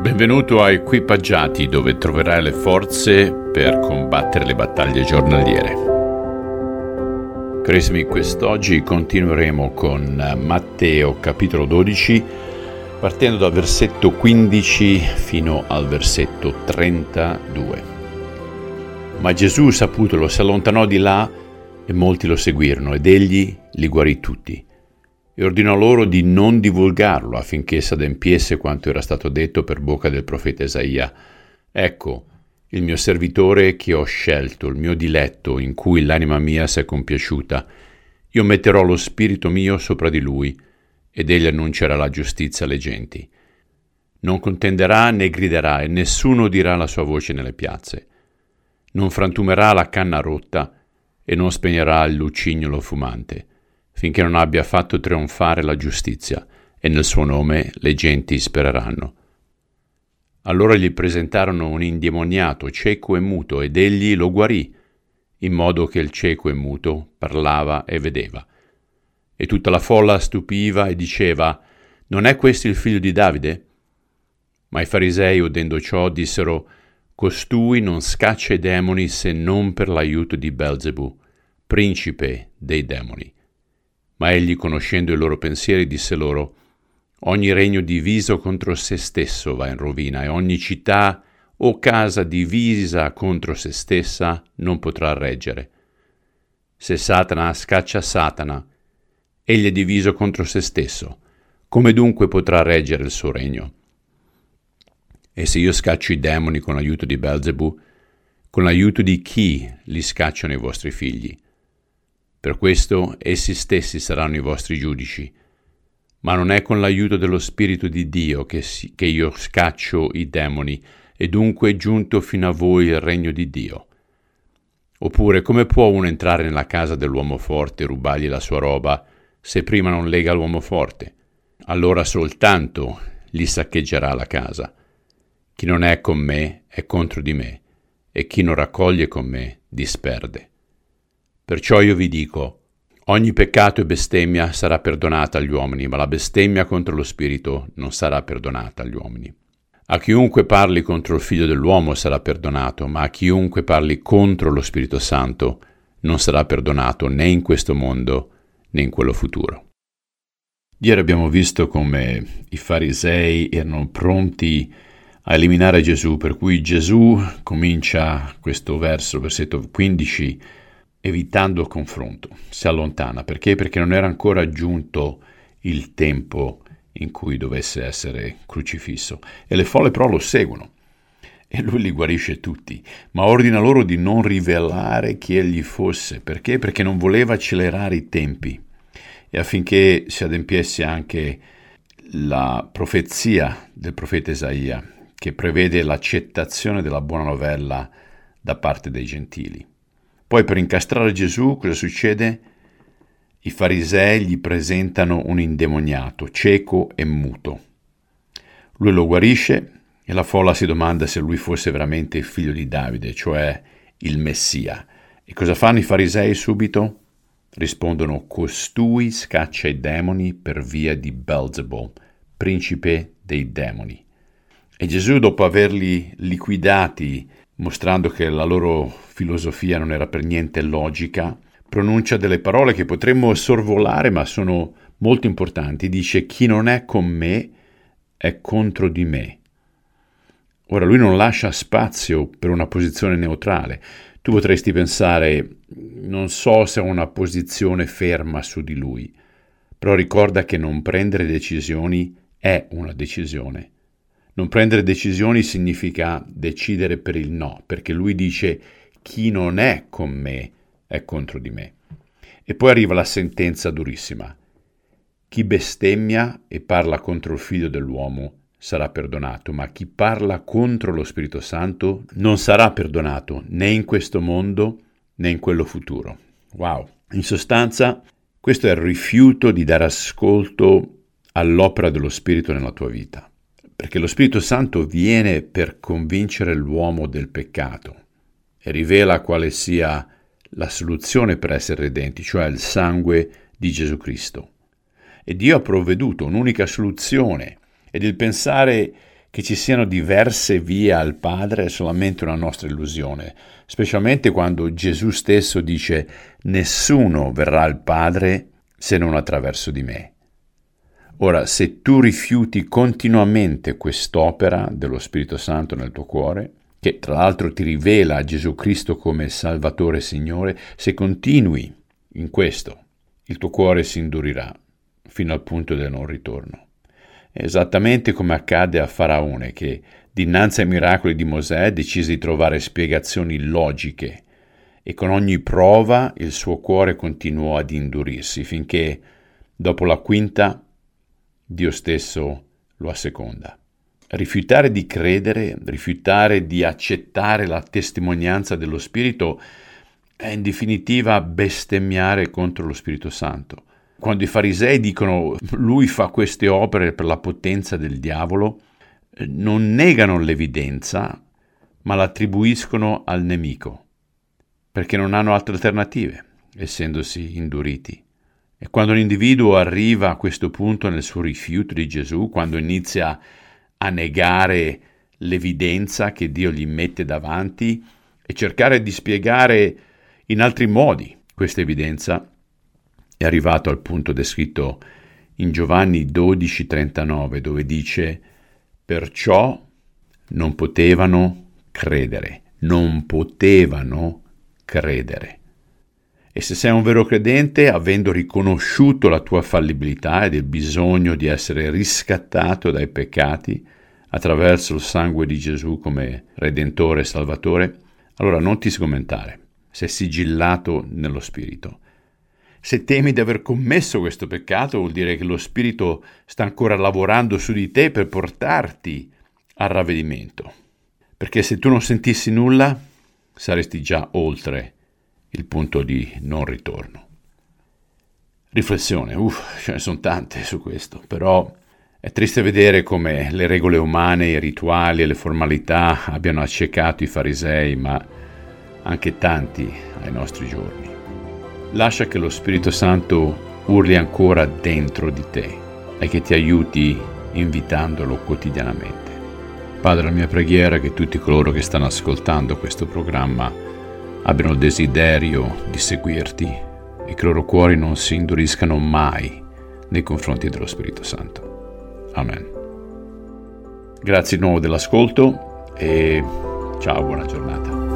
Benvenuto a Equipaggiati dove troverai le forze per combattere le battaglie giornaliere. Carissimi, quest'oggi continueremo con Matteo capitolo 12 partendo dal versetto 15 fino al versetto 32. Ma Gesù, saputolo, si allontanò di là e molti lo seguirono ed egli li guarì tutti e ordinò loro di non divulgarlo affinché s'adempiesse quanto era stato detto per bocca del profeta Isaia. Ecco, il mio servitore che ho scelto, il mio diletto, in cui l'anima mia si è compiaciuta. Io metterò lo spirito mio sopra di lui, ed egli annuncerà la giustizia alle genti. Non contenderà né griderà, e nessuno dirà la sua voce nelle piazze. Non frantumerà la canna rotta, e non spegnerà il lucignolo fumante finché non abbia fatto trionfare la giustizia, e nel suo nome le genti spereranno. Allora gli presentarono un indemoniato cieco e muto, ed egli lo guarì, in modo che il cieco e muto parlava e vedeva. E tutta la folla stupiva e diceva, Non è questo il figlio di Davide? Ma i farisei, udendo ciò, dissero, Costui non scaccia i demoni se non per l'aiuto di Belzebu, principe dei demoni. Ma egli, conoscendo i loro pensieri, disse loro, Ogni regno diviso contro se stesso va in rovina, e ogni città o casa divisa contro se stessa non potrà reggere. Se Satana scaccia Satana, egli è diviso contro se stesso. Come dunque potrà reggere il suo regno? E se io scaccio i demoni con l'aiuto di Belzebu, con l'aiuto di chi li scacciano i vostri figli? Per questo essi stessi saranno i vostri giudici. Ma non è con l'aiuto dello Spirito di Dio che, si, che io scaccio i demoni, e dunque è giunto fino a voi il regno di Dio. Oppure come può uno entrare nella casa dell'uomo forte e rubargli la sua roba, se prima non lega l'uomo forte? Allora soltanto gli saccheggerà la casa. Chi non è con me è contro di me, e chi non raccoglie con me disperde. Perciò io vi dico, ogni peccato e bestemmia sarà perdonata agli uomini, ma la bestemmia contro lo Spirito non sarà perdonata agli uomini. A chiunque parli contro il Figlio dell'uomo sarà perdonato, ma a chiunque parli contro lo Spirito Santo non sarà perdonato né in questo mondo né in quello futuro. Ieri abbiamo visto come i farisei erano pronti a eliminare Gesù, per cui Gesù comincia questo verso, versetto 15, evitando il confronto, si allontana. Perché? Perché non era ancora giunto il tempo in cui dovesse essere crocifisso. E le folle però lo seguono. E lui li guarisce tutti, ma ordina loro di non rivelare chi egli fosse. Perché? Perché non voleva accelerare i tempi e affinché si adempiesse anche la profezia del profeta Isaia, che prevede l'accettazione della buona novella da parte dei gentili. Poi per incastrare Gesù cosa succede? I farisei gli presentano un indemoniato, cieco e muto. Lui lo guarisce e la folla si domanda se lui fosse veramente il figlio di Davide, cioè il Messia. E cosa fanno i farisei subito? Rispondono, costui scaccia i demoni per via di Belzebul, principe dei demoni. E Gesù, dopo averli liquidati mostrando che la loro filosofia non era per niente logica, pronuncia delle parole che potremmo sorvolare ma sono molto importanti. Dice chi non è con me è contro di me. Ora lui non lascia spazio per una posizione neutrale. Tu potresti pensare, non so se ho una posizione ferma su di lui, però ricorda che non prendere decisioni è una decisione. Non prendere decisioni significa decidere per il no, perché lui dice chi non è con me è contro di me. E poi arriva la sentenza durissima. Chi bestemmia e parla contro il figlio dell'uomo sarà perdonato, ma chi parla contro lo Spirito Santo non sarà perdonato né in questo mondo né in quello futuro. Wow. In sostanza, questo è il rifiuto di dare ascolto all'opera dello Spirito nella tua vita perché lo Spirito Santo viene per convincere l'uomo del peccato e rivela quale sia la soluzione per essere redenti, cioè il sangue di Gesù Cristo. E Dio ha provveduto un'unica soluzione ed il pensare Che ci siano diverse vie al Padre è solamente una nostra illusione, specialmente quando Gesù stesso dice nessuno verrà al Padre se non attraverso di me. Ora, se tu rifiuti continuamente quest'opera dello Spirito Santo nel tuo cuore, che tra l'altro ti rivela Gesù Cristo come Salvatore e Signore, se continui in questo, il tuo cuore si indurirà fino al punto del non ritorno. Esattamente come accade a Faraone, che dinanzi ai miracoli di Mosè decise di trovare spiegazioni logiche e con ogni prova il suo cuore continuò ad indurirsi finché, dopo la quinta, Dio stesso lo asseconda. Rifiutare di credere, rifiutare di accettare la testimonianza dello Spirito è in definitiva bestemmiare contro lo Spirito Santo. Quando i farisei dicono lui fa queste opere per la potenza del diavolo, non negano l'evidenza, ma l'attribuiscono al nemico, perché non hanno altre alternative, essendosi induriti. E quando l'individuo arriva a questo punto nel suo rifiuto di Gesù, quando inizia a negare l'evidenza che Dio gli mette davanti e cercare di spiegare in altri modi questa evidenza, è arrivato al punto descritto in Giovanni 12:39 dove dice perciò non potevano credere, non potevano credere. E se sei un vero credente, avendo riconosciuto la tua fallibilità ed il bisogno di essere riscattato dai peccati attraverso il sangue di Gesù come Redentore e Salvatore, allora non ti sgomentare, sei sigillato nello Spirito. Se temi di aver commesso questo peccato, vuol dire che lo Spirito sta ancora lavorando su di te per portarti al ravvedimento. Perché se tu non sentissi nulla, saresti già oltre il punto di non ritorno. Riflessione, uff, ce ne sono tante su questo, però è triste vedere come le regole umane, i rituali e le formalità abbiano accecato i farisei, ma anche tanti ai nostri giorni. Lascia che lo Spirito Santo urli ancora dentro di te e che ti aiuti invitandolo quotidianamente. Padre, la mia preghiera è che tutti coloro che stanno ascoltando questo programma abbiano il desiderio di seguirti e che i loro cuori non si induriscano mai nei confronti dello Spirito Santo. Amen. Grazie di nuovo dell'ascolto e ciao, buona giornata.